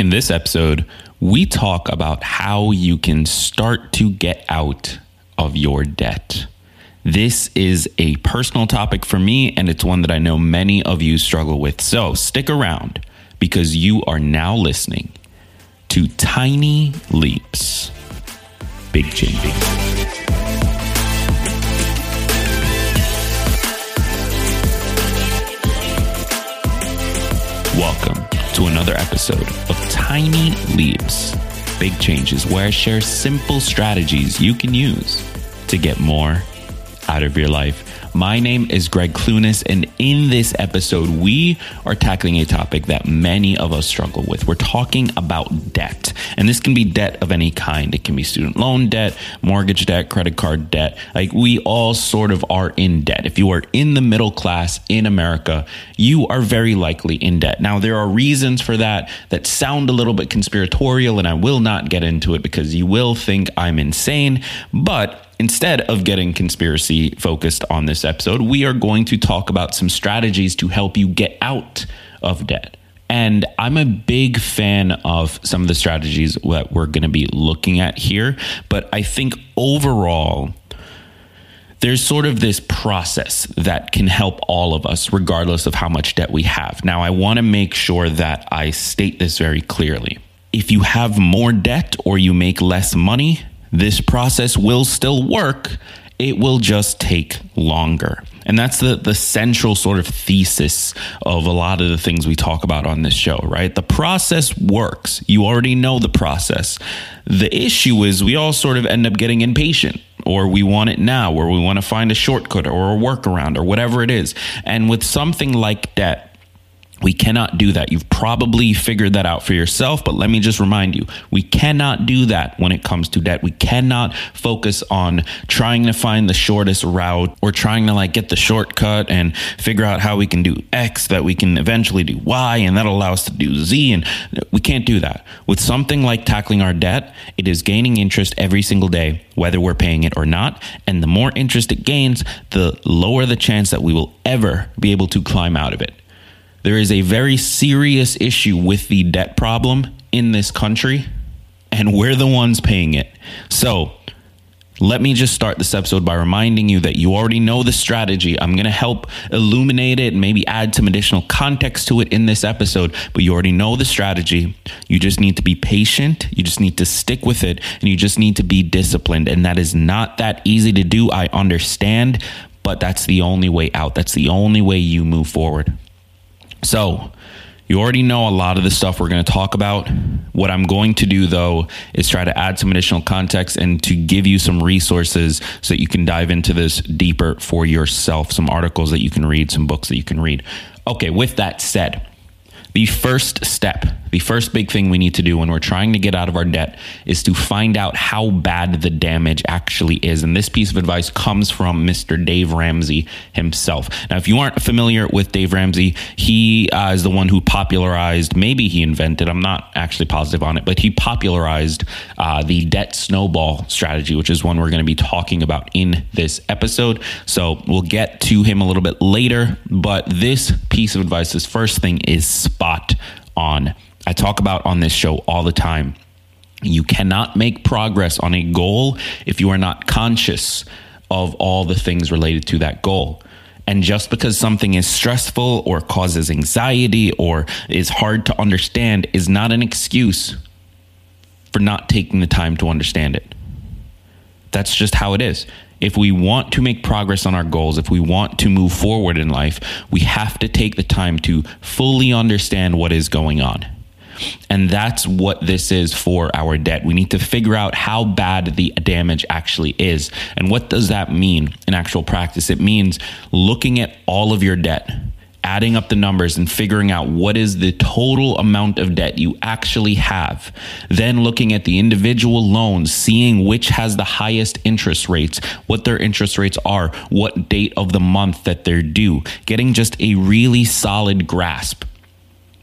In this episode, we talk about how you can start to get out of your debt. This is a personal topic for me, and it's one that I know many of you struggle with. So stick around because you are now listening to Tiny Leaps, Big Change. Welcome to another episode of Tiny Leaps, Big Changes, where I share simple strategies you can use to get more out of your life. My name is Greg Clunis, and in this episode, we are tackling a topic that many of us struggle with. We're talking about debt, and this can be debt of any kind. It can be student loan debt, mortgage debt, credit card debt. Like we all sort of are in debt. If you are in the middle class in America, you are very likely in debt. Now, there are reasons for that that sound a little bit conspiratorial, and I will not get into it because you will think I'm insane, but Instead of getting conspiracy focused on this episode, we are going to talk about some strategies to help you get out of debt. And I'm a big fan of some of the strategies that we're going to be looking at here. But I think overall, there's sort of this process that can help all of us, regardless of how much debt we have. Now, I want to make sure that I state this very clearly. If you have more debt or you make less money, this process will still work. It will just take longer. And that's the, the central sort of thesis of a lot of the things we talk about on this show, right? The process works. You already know the process. The issue is we all sort of end up getting impatient or we want it now, or we want to find a shortcut or a workaround or whatever it is. And with something like debt, we cannot do that. You've probably figured that out for yourself, but let me just remind you we cannot do that when it comes to debt. We cannot focus on trying to find the shortest route or trying to like get the shortcut and figure out how we can do X that we can eventually do Y and that'll allow us to do Z. And we can't do that. With something like tackling our debt, it is gaining interest every single day, whether we're paying it or not. And the more interest it gains, the lower the chance that we will ever be able to climb out of it. There is a very serious issue with the debt problem in this country, and we're the ones paying it. So, let me just start this episode by reminding you that you already know the strategy. I'm going to help illuminate it and maybe add some additional context to it in this episode, but you already know the strategy. You just need to be patient. You just need to stick with it and you just need to be disciplined. And that is not that easy to do. I understand, but that's the only way out. That's the only way you move forward. So, you already know a lot of the stuff we're going to talk about. What I'm going to do, though, is try to add some additional context and to give you some resources so that you can dive into this deeper for yourself. Some articles that you can read, some books that you can read. Okay, with that said, the first step, the first big thing we need to do when we're trying to get out of our debt is to find out how bad the damage actually is. And this piece of advice comes from Mr. Dave Ramsey himself. Now, if you aren't familiar with Dave Ramsey, he uh, is the one who popularized, maybe he invented, I'm not actually positive on it, but he popularized uh, the debt snowball strategy, which is one we're going to be talking about in this episode. So we'll get to him a little bit later. But this piece of advice, this first thing is spot on. I talk about on this show all the time. You cannot make progress on a goal if you are not conscious of all the things related to that goal. And just because something is stressful or causes anxiety or is hard to understand is not an excuse for not taking the time to understand it. That's just how it is. If we want to make progress on our goals, if we want to move forward in life, we have to take the time to fully understand what is going on. And that's what this is for our debt. We need to figure out how bad the damage actually is. And what does that mean in actual practice? It means looking at all of your debt adding up the numbers and figuring out what is the total amount of debt you actually have. Then looking at the individual loans, seeing which has the highest interest rates, what their interest rates are, what date of the month that they're due, getting just a really solid grasp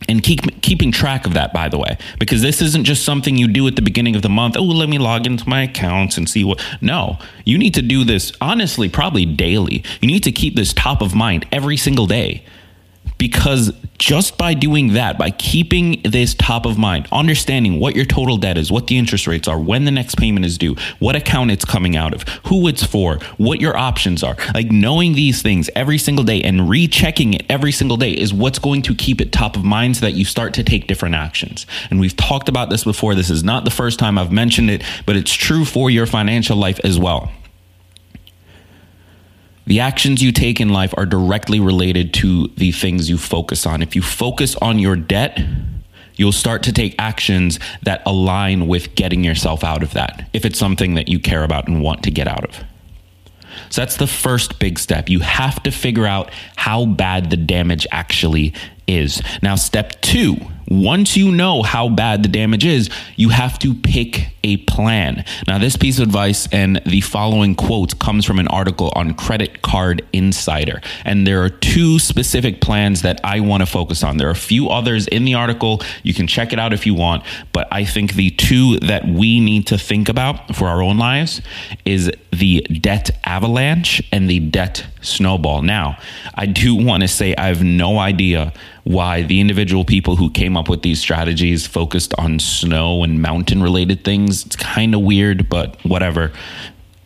and keep keeping track of that by the way because this isn't just something you do at the beginning of the month. Oh let me log into my accounts and see what no you need to do this honestly probably daily. You need to keep this top of mind every single day because just by doing that, by keeping this top of mind, understanding what your total debt is, what the interest rates are, when the next payment is due, what account it's coming out of, who it's for, what your options are, like knowing these things every single day and rechecking it every single day is what's going to keep it top of mind so that you start to take different actions. And we've talked about this before. This is not the first time I've mentioned it, but it's true for your financial life as well. The actions you take in life are directly related to the things you focus on. If you focus on your debt, you'll start to take actions that align with getting yourself out of that, if it's something that you care about and want to get out of. So that's the first big step. You have to figure out how bad the damage actually is. Now, step two once you know how bad the damage is, you have to pick a plan. Now, this piece of advice and the following quotes comes from an article on Credit Card Insider. And there are two specific plans that I want to focus on. There are a few others in the article. You can check it out if you want. But I think the two that we need to think about for our own lives is the debt avalanche and the debt snowball. Now, I do want to say I have no idea why the individual people who came up with these strategies focused on snow and mountain related things. It's kind of weird, but whatever.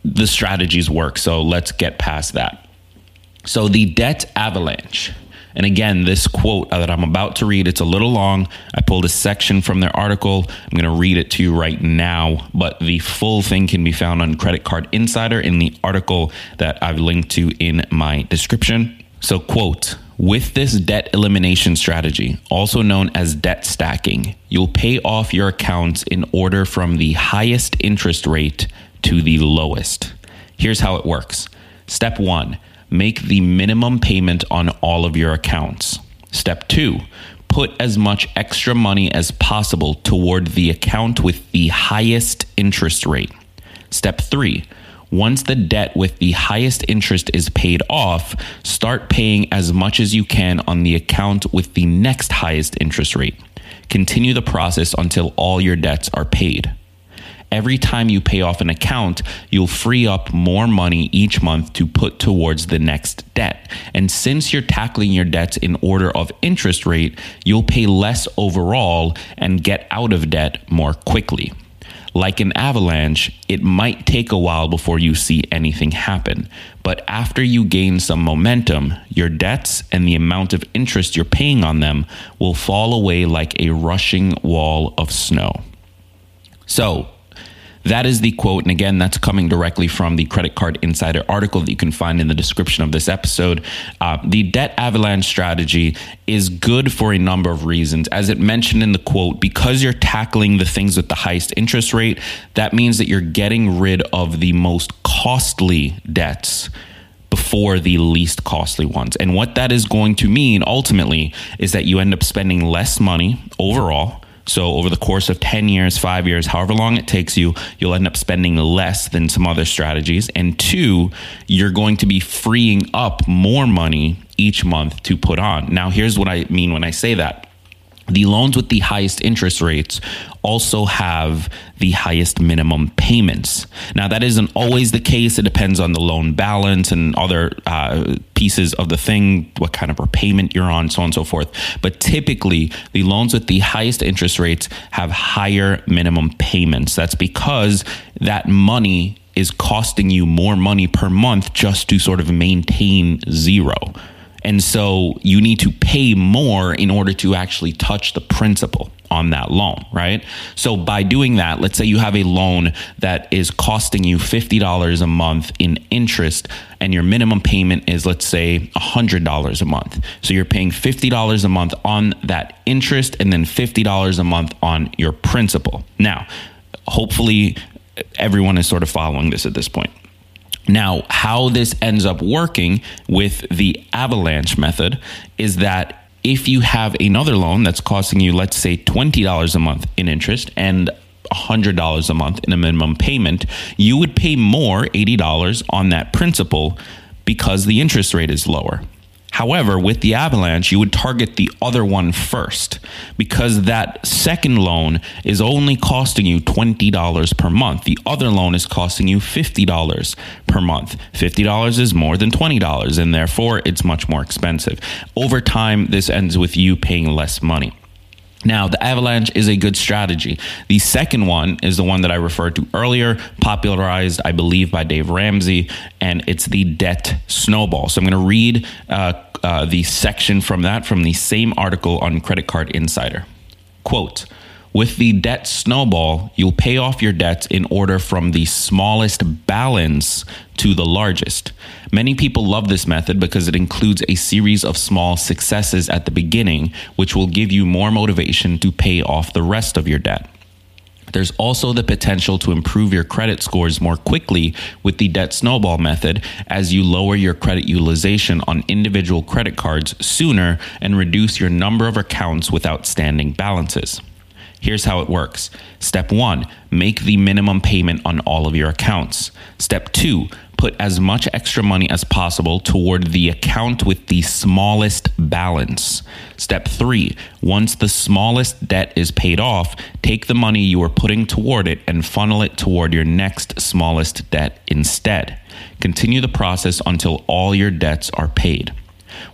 The strategies work. So let's get past that. So the debt avalanche. And again, this quote that I'm about to read, it's a little long. I pulled a section from their article. I'm going to read it to you right now, but the full thing can be found on Credit Card Insider in the article that I've linked to in my description. So, quote, with this debt elimination strategy, also known as debt stacking, you'll pay off your accounts in order from the highest interest rate to the lowest. Here's how it works Step one, make the minimum payment on all of your accounts. Step two, put as much extra money as possible toward the account with the highest interest rate. Step three, once the debt with the highest interest is paid off, start paying as much as you can on the account with the next highest interest rate. Continue the process until all your debts are paid. Every time you pay off an account, you'll free up more money each month to put towards the next debt. And since you're tackling your debts in order of interest rate, you'll pay less overall and get out of debt more quickly. Like an avalanche, it might take a while before you see anything happen. But after you gain some momentum, your debts and the amount of interest you're paying on them will fall away like a rushing wall of snow. So, that is the quote. And again, that's coming directly from the Credit Card Insider article that you can find in the description of this episode. Uh, the debt avalanche strategy is good for a number of reasons. As it mentioned in the quote, because you're tackling the things with the highest interest rate, that means that you're getting rid of the most costly debts before the least costly ones. And what that is going to mean ultimately is that you end up spending less money overall so, over the course of 10 years, five years, however long it takes you, you'll end up spending less than some other strategies. And two, you're going to be freeing up more money each month to put on. Now, here's what I mean when I say that the loans with the highest interest rates also have the highest minimum payments. Now, that isn't always the case. It depends on the loan balance and other uh, pieces of the thing, what kind of repayment you're on, so on and so forth. But typically, the loans with the highest interest rates have higher minimum payments. That's because that money is costing you more money per month just to sort of maintain zero. And so you need to pay more in order to actually touch the principal on that loan, right? So by doing that, let's say you have a loan that is costing you $50 a month in interest and your minimum payment is let's say $100 a month. So you're paying $50 a month on that interest and then $50 a month on your principal. Now, hopefully everyone is sort of following this at this point. Now, how this ends up working with the avalanche method is that if you have another loan that's costing you, let's say, $20 a month in interest and $100 a month in a minimum payment, you would pay more, $80 on that principal because the interest rate is lower. However, with the Avalanche, you would target the other one first because that second loan is only costing you $20 per month. The other loan is costing you $50 per month. $50 is more than $20, and therefore it's much more expensive. Over time, this ends with you paying less money. Now, the avalanche is a good strategy. The second one is the one that I referred to earlier, popularized, I believe, by Dave Ramsey, and it's the debt snowball. So I'm going to read uh, uh, the section from that from the same article on Credit Card Insider. Quote, with the debt snowball, you'll pay off your debts in order from the smallest balance to the largest. Many people love this method because it includes a series of small successes at the beginning, which will give you more motivation to pay off the rest of your debt. There's also the potential to improve your credit scores more quickly with the debt snowball method as you lower your credit utilization on individual credit cards sooner and reduce your number of accounts with outstanding balances. Here's how it works. Step one, make the minimum payment on all of your accounts. Step two, put as much extra money as possible toward the account with the smallest balance. Step three, once the smallest debt is paid off, take the money you are putting toward it and funnel it toward your next smallest debt instead. Continue the process until all your debts are paid.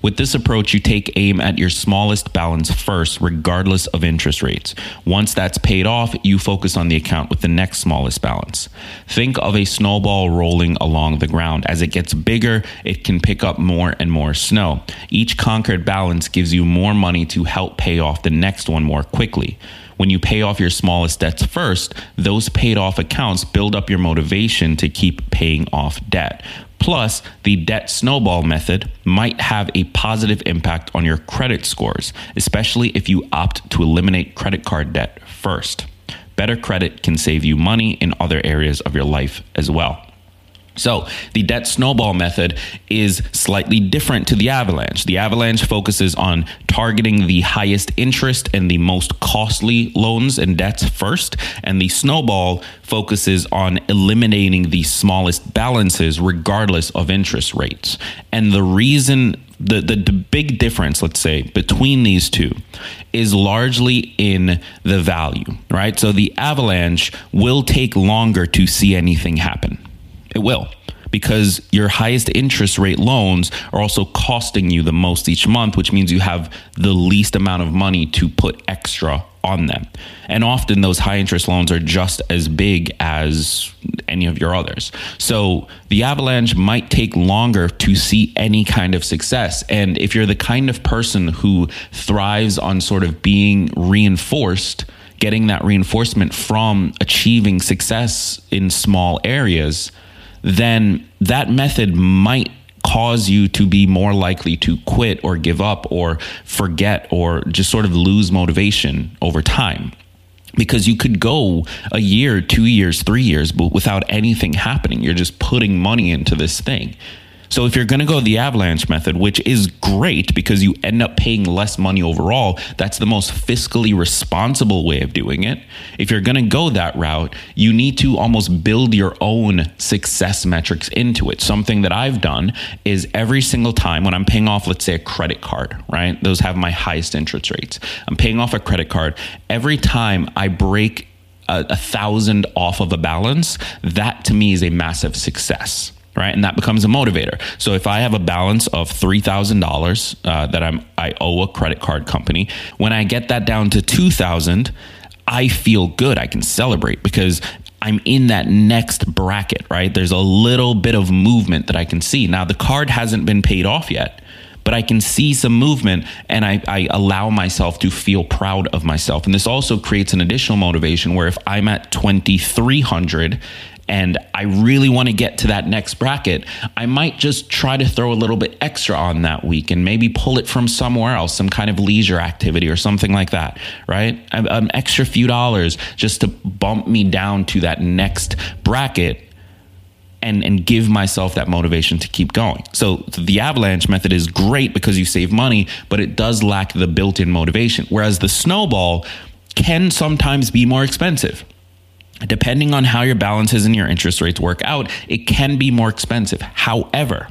With this approach, you take aim at your smallest balance first, regardless of interest rates. Once that's paid off, you focus on the account with the next smallest balance. Think of a snowball rolling along the ground. As it gets bigger, it can pick up more and more snow. Each conquered balance gives you more money to help pay off the next one more quickly when you pay off your smallest debts first, those paid off accounts build up your motivation to keep paying off debt. Plus, the debt snowball method might have a positive impact on your credit scores, especially if you opt to eliminate credit card debt first. Better credit can save you money in other areas of your life as well. So, the debt snowball method is slightly different to the avalanche. The avalanche focuses on targeting the highest interest and the most costly loans and debts first, and the snowball focuses on eliminating the smallest balances regardless of interest rates. And the reason the, the, the big difference, let's say, between these two is largely in the value, right? So the avalanche will take longer to see anything happen it will because your highest interest rate loans are also costing you the most each month, which means you have the least amount of money to put extra on them. And often those high interest loans are just as big as any of your others. So the avalanche might take longer to see any kind of success. And if you're the kind of person who thrives on sort of being reinforced, getting that reinforcement from achieving success in small areas, then that method might cause you to be more likely to quit or give up or forget or just sort of lose motivation over time. Because you could go a year, two years, three years, but without anything happening. You're just putting money into this thing. So if you're going to go the avalanche method, which is great because you end up paying less money overall, that's the most fiscally responsible way of doing it. If you're going to go that route, you need to almost build your own success metrics into it. Something that I've done is every single time when I'm paying off, let's say a credit card, right? Those have my highest interest rates. I'm paying off a credit card. Every time I break a, a thousand off of a balance, that to me is a massive success right? And that becomes a motivator. So if I have a balance of three thousand uh, dollars that I'm I owe a credit card company, when I get that down to two thousand, I feel good. I can celebrate because I'm in that next bracket, right? There's a little bit of movement that I can see. Now, the card hasn't been paid off yet, but I can see some movement and I, I, allow myself to feel proud of myself. And this also creates an additional motivation where if I'm at 2,300 and I really want to get to that next bracket, I might just try to throw a little bit extra on that week and maybe pull it from somewhere else, some kind of leisure activity or something like that, right? An extra few dollars just to bump me down to that next bracket and and give myself that motivation to keep going. So the avalanche method is great because you save money, but it does lack the built-in motivation. Whereas the snowball can sometimes be more expensive depending on how your balances and your interest rates work out, it can be more expensive. However,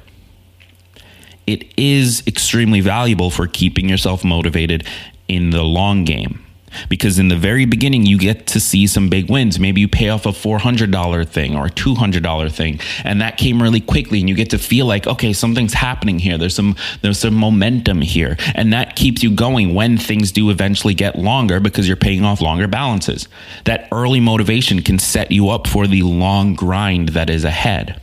it is extremely valuable for keeping yourself motivated in the long game because in the very beginning you get to see some big wins. Maybe you pay off a $400 thing or a $200 thing and that came really quickly and you get to feel like okay something's happening here. There's some there's some momentum here and that keeps you going when things do eventually get longer because you're paying off longer balances. That early motivation can set you up for the long grind that is ahead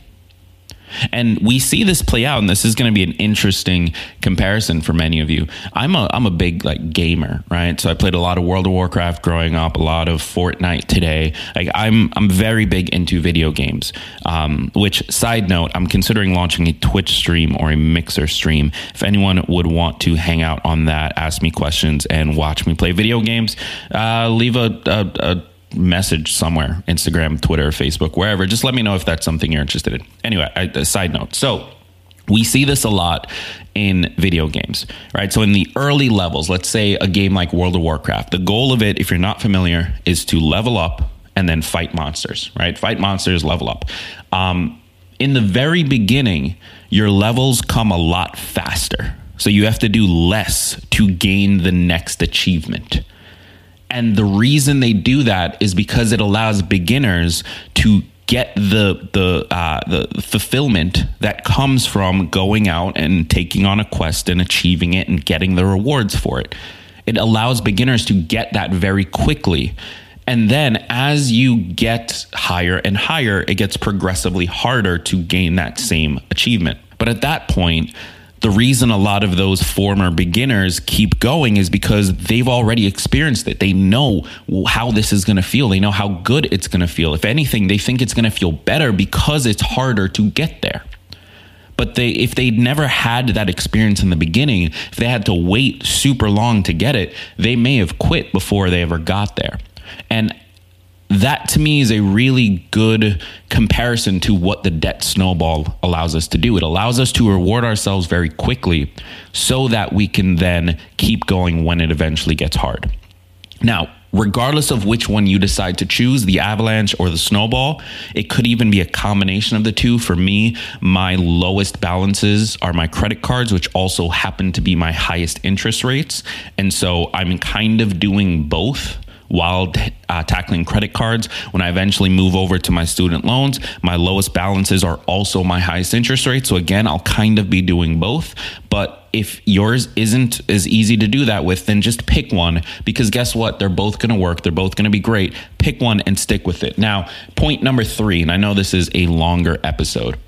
and we see this play out, and this is going to be an interesting comparison for many of you. I'm a I'm a big like gamer, right? So I played a lot of World of Warcraft growing up, a lot of Fortnite today. Like I'm I'm very big into video games. Um, which side note, I'm considering launching a Twitch stream or a Mixer stream. If anyone would want to hang out on that, ask me questions, and watch me play video games, uh, leave a, a, a message somewhere Instagram, Twitter, Facebook, wherever. Just let me know if that's something you're interested in. Anyway, I, a side note. So, we see this a lot in video games, right? So, in the early levels, let's say a game like World of Warcraft, the goal of it, if you're not familiar, is to level up and then fight monsters, right? Fight monsters, level up. Um, in the very beginning, your levels come a lot faster. So, you have to do less to gain the next achievement. And the reason they do that is because it allows beginners to get the the uh, the fulfillment that comes from going out and taking on a quest and achieving it and getting the rewards for it. It allows beginners to get that very quickly. And then as you get higher and higher, it gets progressively harder to gain that same achievement. But at that point, the reason a lot of those former beginners keep going is because they've already experienced it. They know how this is going to feel. They know how good it's going to feel. If anything, they think it's going to feel better because it's harder to get there. But they, if they'd never had that experience in the beginning, if they had to wait super long to get it, they may have quit before they ever got there. And that to me is a really good comparison to what the debt snowball allows us to do. It allows us to reward ourselves very quickly so that we can then keep going when it eventually gets hard. Now, regardless of which one you decide to choose, the avalanche or the snowball, it could even be a combination of the two. For me, my lowest balances are my credit cards, which also happen to be my highest interest rates. And so I'm kind of doing both while uh, tackling credit cards. When I eventually move over to my student loans, my lowest balances are also my highest interest rate. So again, I'll kind of be doing both. But if yours isn't as easy to do that with, then just pick one because guess what? They're both going to work. They're both going to be great. Pick one and stick with it. Now, point number three, and I know this is a longer episode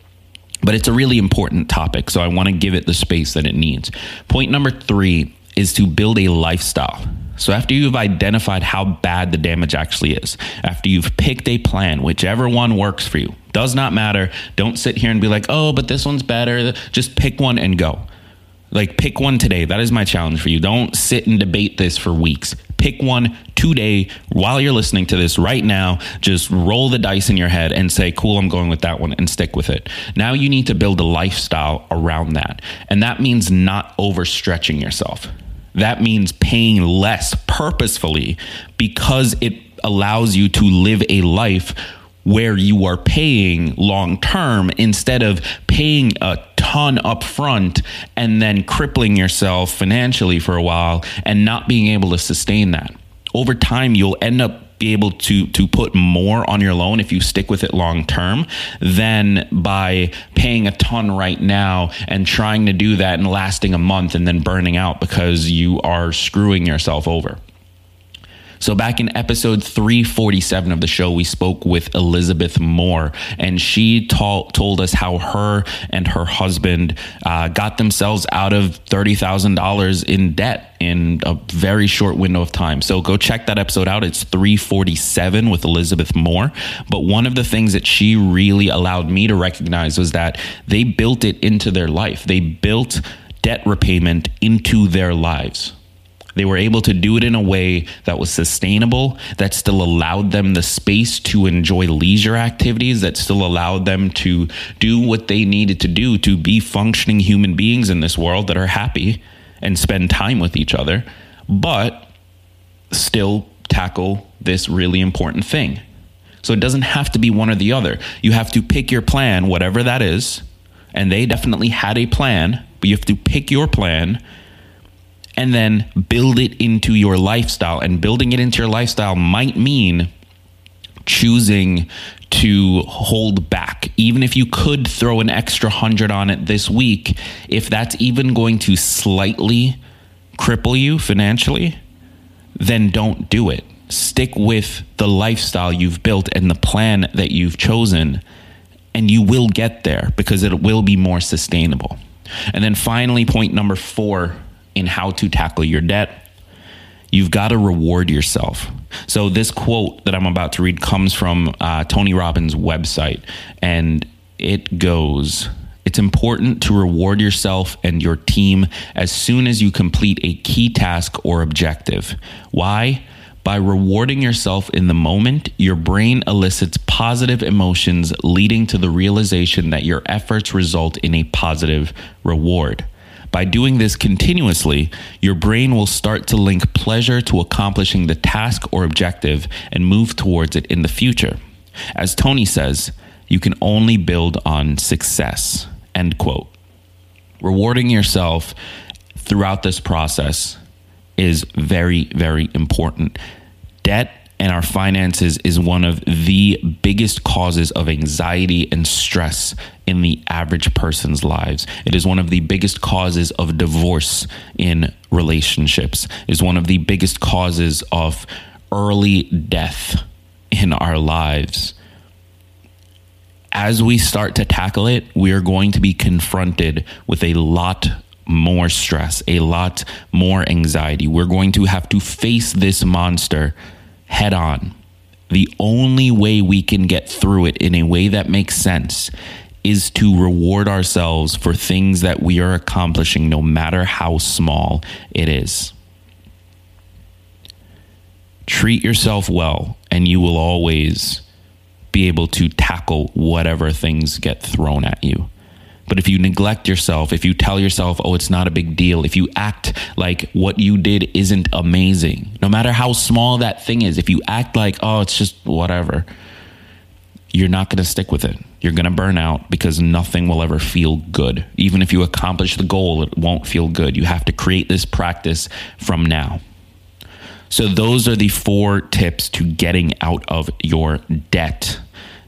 but it's a really important topic. So I want to give it the space that it needs. Point number three is to build a lifestyle. So, after you've identified how bad the damage actually is, after you've picked a plan, whichever one works for you, does not matter. Don't sit here and be like, oh, but this one's better. Just pick one and go. Like, pick one today. That is my challenge for you. Don't sit and debate this for weeks. Pick one today while you're listening to this right now. Just roll the dice in your head and say, cool, I'm going with that one and stick with it. Now you need to build a lifestyle around that. And that means not overstretching yourself that means paying less purposefully because it allows you to live a life where you are paying long term instead of paying a ton up front and then crippling yourself financially for a while and not being able to sustain that. Over time, you'll end up be able to to put more on your loan if you stick with it long term than by paying a ton right now and trying to do that and lasting a month and then burning out because you are screwing yourself over. So, back in episode 347 of the show, we spoke with Elizabeth Moore, and she ta- told us how her and her husband uh, got themselves out of $30,000 in debt in a very short window of time. So, go check that episode out. It's 347 with Elizabeth Moore. But one of the things that she really allowed me to recognize was that they built it into their life, they built debt repayment into their lives. They were able to do it in a way that was sustainable, that still allowed them the space to enjoy leisure activities, that still allowed them to do what they needed to do to be functioning human beings in this world that are happy and spend time with each other, but still tackle this really important thing. So it doesn't have to be one or the other. You have to pick your plan, whatever that is. And they definitely had a plan, but you have to pick your plan and then build it into your lifestyle. And building it into your lifestyle might mean choosing to hold back. Even if you could throw an extra hundred on it this week, if that's even going to slightly cripple you financially, then don't do it. Stick with the lifestyle you've built and the plan that you've chosen, and you will get there because it will be more sustainable. And then finally, point number four in how to tackle your debt you've got to reward yourself. So, this quote that I'm about to read comes from uh, Tony Robbins' website, and it goes It's important to reward yourself and your team as soon as you complete a key task or objective. Why? By rewarding yourself in the moment, your brain elicits positive emotions, leading to the realization that your efforts result in a positive reward. By doing this continuously, your brain will start to link pleasure to accomplishing the task or objective and move towards it in the future. As Tony says, you can only build on success. End quote. Rewarding yourself throughout this process is very, very important. Debt and our finances is one of the biggest causes of anxiety and stress in the average person's lives. It is one of the biggest causes of divorce in relationships. It is one of the biggest causes of early death in our lives. As we start to tackle it, we are going to be confronted with a lot more stress, a lot more anxiety. We're going to have to face this monster head on. The only way we can get through it in a way that makes sense is to reward ourselves for things that we are accomplishing, no matter how small it is. Treat yourself well, and you will always be able to tackle whatever things get thrown at you. But if you neglect yourself, if you tell yourself, oh, it's not a big deal, if you act like what you did isn't amazing, no matter how small that thing is, if you act like, oh, it's just whatever, you're not going to stick with it. You're going to burn out because nothing will ever feel good. Even if you accomplish the goal, it won't feel good. You have to create this practice from now. So, those are the four tips to getting out of your debt.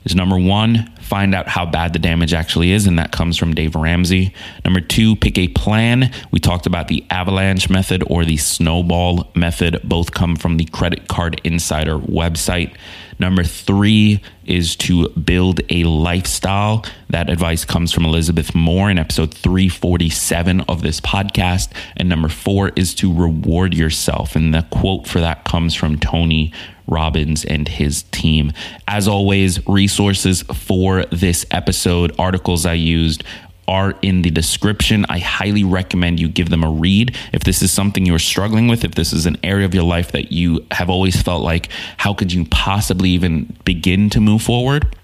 Is number one, find out how bad the damage actually is, and that comes from Dave Ramsey. Number two, pick a plan. We talked about the avalanche method or the snowball method. Both come from the Credit Card Insider website. Number three is to build a lifestyle. That advice comes from Elizabeth Moore in episode 347 of this podcast. And number four is to reward yourself. And the quote for that comes from Tony Robbins and his team. As always, resources for this episode, articles I used, are in the description. I highly recommend you give them a read. If this is something you're struggling with, if this is an area of your life that you have always felt like, how could you possibly even begin to move forward?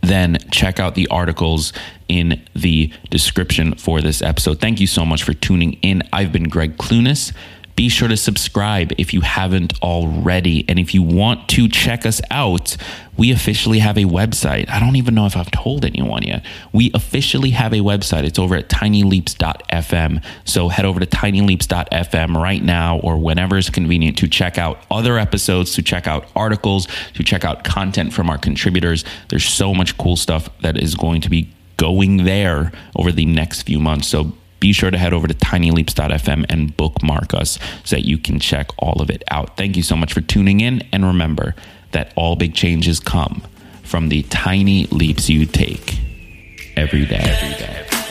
Then check out the articles in the description for this episode. Thank you so much for tuning in. I've been Greg Clunis. Be sure to subscribe if you haven't already. And if you want to check us out, we officially have a website. I don't even know if I've told anyone yet. We officially have a website. It's over at tinyleaps.fm. So head over to tinyleaps.fm right now or whenever is convenient to check out other episodes, to check out articles, to check out content from our contributors. There's so much cool stuff that is going to be going there over the next few months. So be sure to head over to tinyleaps.fm and bookmark us so that you can check all of it out. Thank you so much for tuning in. And remember that all big changes come from the tiny leaps you take every day. Every day.